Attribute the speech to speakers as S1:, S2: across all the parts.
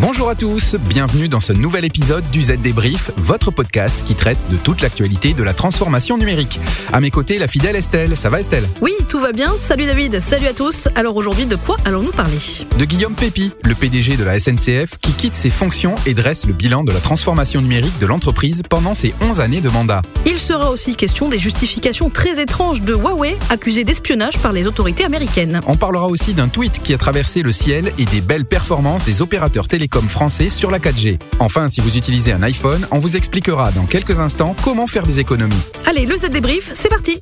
S1: Bonjour à tous, bienvenue dans ce nouvel épisode du Z Débrief, votre podcast qui traite de toute l'actualité de la transformation numérique. À mes côtés, la fidèle Estelle. Ça va Estelle?
S2: Oui, tout va bien. Salut David, salut à tous. Alors aujourd'hui, de quoi allons-nous parler?
S1: De Guillaume Pépi, le PDG de la SNCF, qui quitte ses fonctions et dresse le bilan de la transformation numérique de l'entreprise pendant ses 11 années de mandat.
S2: Il sera aussi question des justifications très étranges de Huawei, accusé d'espionnage par les autorités américaines.
S1: On parlera aussi d'un tweet qui a traversé le ciel et des belles performances des opérateurs télécoms français sur la 4G. Enfin, si vous utilisez un iPhone, on vous expliquera dans quelques instants comment faire des économies.
S2: Allez, le Z débrief, c'est parti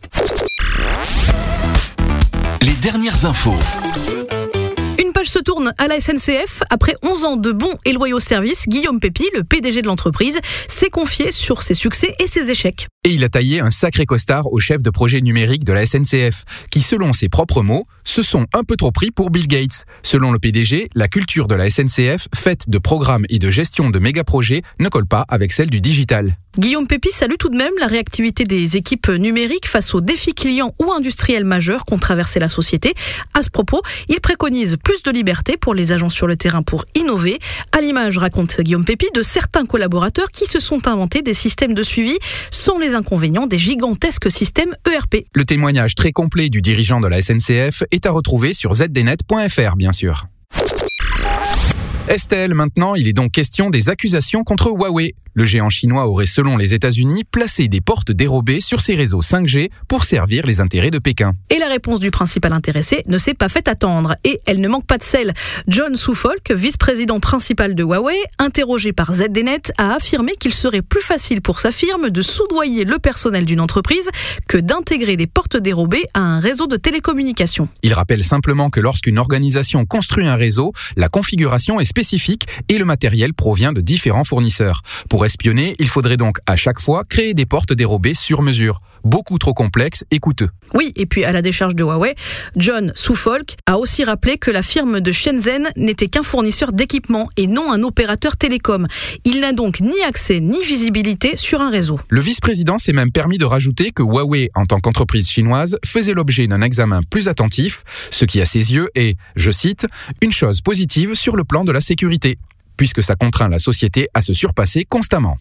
S3: Les dernières infos.
S2: Une page se tourne à la SNCF. Après 11 ans de bons et loyaux services, Guillaume Pépi, le PDG de l'entreprise, s'est confié sur ses succès et ses échecs.
S1: Il a taillé un sacré costard au chef de projet numérique de la SNCF, qui selon ses propres mots, se sont un peu trop pris pour Bill Gates. Selon le PDG, la culture de la SNCF, faite de programmes et de gestion de méga-projets, ne colle pas avec celle du digital.
S2: Guillaume Pépi salue tout de même la réactivité des équipes numériques face aux défis clients ou industriels majeurs qu'ont traversé la société. À ce propos, il préconise plus de liberté pour les agents sur le terrain pour innover. À l'image, raconte Guillaume Pépi, de certains collaborateurs qui se sont inventés des systèmes de suivi sans les inconvénients des gigantesques systèmes ERP.
S1: Le témoignage très complet du dirigeant de la SNCF est à retrouver sur zdnet.fr, bien sûr. Estelle, maintenant, il est donc question des accusations contre Huawei. Le géant chinois aurait, selon les États-Unis, placé des portes dérobées sur ses réseaux 5G pour servir les intérêts de Pékin.
S2: Et la réponse du principal intéressé ne s'est pas fait attendre. Et elle ne manque pas de sel. John Suffolk, vice-président principal de Huawei, interrogé par ZDNet, a affirmé qu'il serait plus facile pour sa firme de soudoyer le personnel d'une entreprise que d'intégrer des portes dérobées à un réseau de télécommunications.
S1: Il rappelle simplement que lorsqu'une organisation construit un réseau, la configuration est spécifique et le matériel provient de différents fournisseurs. Pour espionner, il faudrait donc à chaque fois créer des portes dérobées sur mesure, beaucoup trop complexes et coûteux.
S2: Oui, et puis à la décharge de Huawei, John Suffolk a aussi rappelé que la firme de Shenzhen n'était qu'un fournisseur d'équipements et non un opérateur télécom. Il n'a donc ni accès ni visibilité sur un réseau.
S1: Le vice-président s'est même permis de rajouter que Huawei, en tant qu'entreprise chinoise, faisait l'objet d'un examen plus attentif, ce qui à ses yeux est, je cite, une chose positive sur le plan de la sécurité puisque ça contraint la société à se surpasser constamment.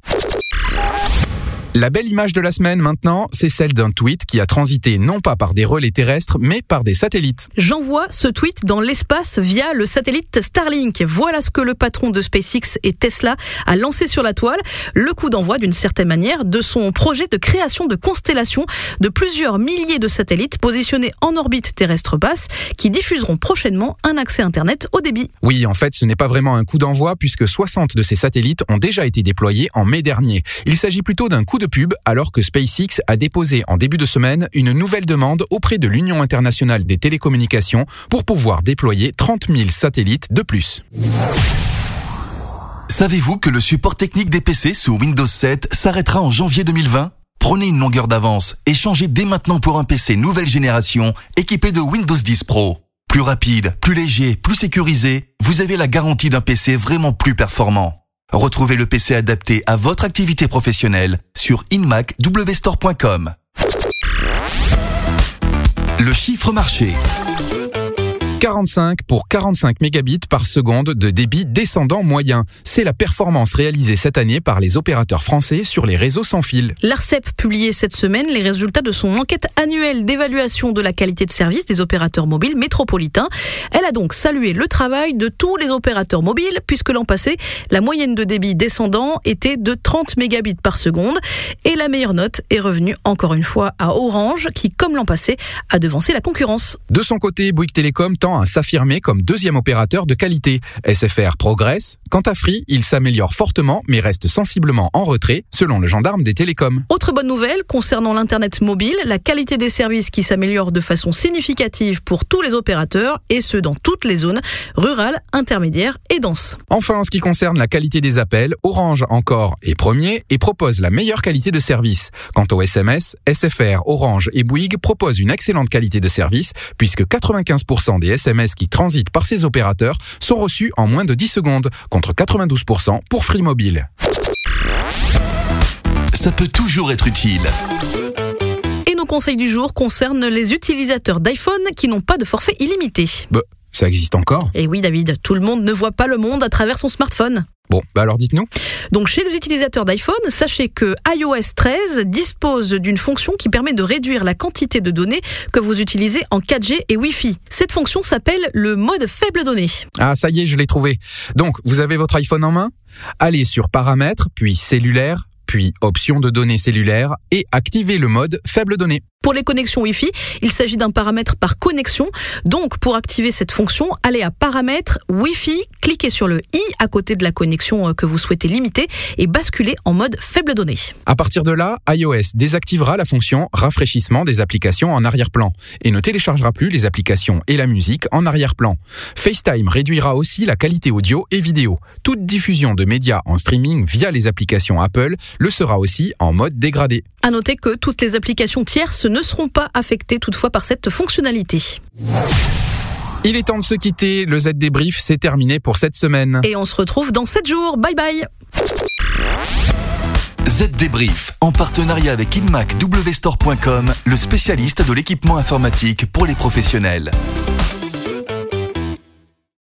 S1: La belle image de la semaine maintenant, c'est celle d'un tweet qui a transité non pas par des relais terrestres, mais par des satellites.
S2: J'envoie ce tweet dans l'espace via le satellite Starlink. Voilà ce que le patron de SpaceX et Tesla a lancé sur la toile. Le coup d'envoi, d'une certaine manière, de son projet de création de constellations de plusieurs milliers de satellites positionnés en orbite terrestre basse qui diffuseront prochainement un accès Internet au débit.
S1: Oui, en fait, ce n'est pas vraiment un coup d'envoi puisque 60 de ces satellites ont déjà été déployés en mai dernier. Il s'agit plutôt d'un coup de pub alors que SpaceX a déposé en début de semaine une nouvelle demande auprès de l'Union internationale des télécommunications pour pouvoir déployer 30 000 satellites de plus.
S3: Savez-vous que le support technique des PC sous Windows 7 s'arrêtera en janvier 2020 Prenez une longueur d'avance et changez dès maintenant pour un PC nouvelle génération équipé de Windows 10 Pro. Plus rapide, plus léger, plus sécurisé, vous avez la garantie d'un PC vraiment plus performant. Retrouvez le PC adapté à votre activité professionnelle sur inmacwstore.com. Le chiffre marché.
S1: 45 pour 45 mégabits par seconde de débit descendant moyen. C'est la performance réalisée cette année par les opérateurs français sur les réseaux sans fil.
S2: L'ARCEP publiait cette semaine les résultats de son enquête annuelle d'évaluation de la qualité de service des opérateurs mobiles métropolitains. Elle a donc salué le travail de tous les opérateurs mobiles puisque l'an passé, la moyenne de débit descendant était de 30 mégabits par seconde et la meilleure note est revenue encore une fois à Orange qui, comme l'an passé, a devancé la concurrence.
S1: De son côté, Bouygues Télécom à s'affirmer comme deuxième opérateur de qualité. SFR progresse. Quant à Free, il s'améliore fortement mais reste sensiblement en retrait selon le gendarme des télécoms.
S2: Autre bonne nouvelle concernant l'Internet mobile, la qualité des services qui s'améliore de façon significative pour tous les opérateurs et ce dans toutes les zones rurales, intermédiaires et denses.
S1: Enfin, en ce qui concerne la qualité des appels, Orange encore est premier et propose la meilleure qualité de service. Quant au SMS, SFR, Orange et Bouygues proposent une excellente qualité de service puisque 95% des SMS qui transitent par ces opérateurs sont reçus en moins de 10 secondes, contre 92% pour Free Mobile.
S3: ça peut toujours être utile.
S2: Et nos conseils du jour concernent les utilisateurs d'iPhone qui n'ont pas de forfait illimité.
S1: Bah, ça existe encore
S2: Et oui David, tout le monde ne voit pas le monde à travers son smartphone.
S1: Bon, bah alors dites-nous.
S2: Donc chez les utilisateurs d'iPhone, sachez que iOS 13 dispose d'une fonction qui permet de réduire la quantité de données que vous utilisez en 4G et Wi-Fi. Cette fonction s'appelle le mode faible données.
S1: Ah, ça y est, je l'ai trouvé. Donc, vous avez votre iPhone en main? Allez sur Paramètres, puis Cellulaire, puis Options de données cellulaires et activez le mode faible données.
S2: Pour les connexions Wi-Fi, il s'agit d'un paramètre par connexion. Donc, pour activer cette fonction, allez à Paramètres, Wi-Fi, cliquez sur le i à côté de la connexion euh, que vous souhaitez limiter et basculez en mode faible données.
S1: À partir de là, iOS désactivera la fonction rafraîchissement des applications en arrière-plan et ne téléchargera plus les applications et la musique en arrière-plan. FaceTime réduira aussi la qualité audio et vidéo. Toute diffusion de médias en streaming via les applications Apple le sera aussi en mode dégradé.
S2: À noter que toutes les applications tierces ne seront pas affectées toutefois par cette fonctionnalité.
S1: Il est temps de se quitter, le Z débrief c'est terminé pour cette semaine.
S2: Et on se retrouve dans 7 jours. Bye bye
S3: Z Débrief, en partenariat avec InmacWstore.com, le spécialiste de l'équipement informatique pour les professionnels.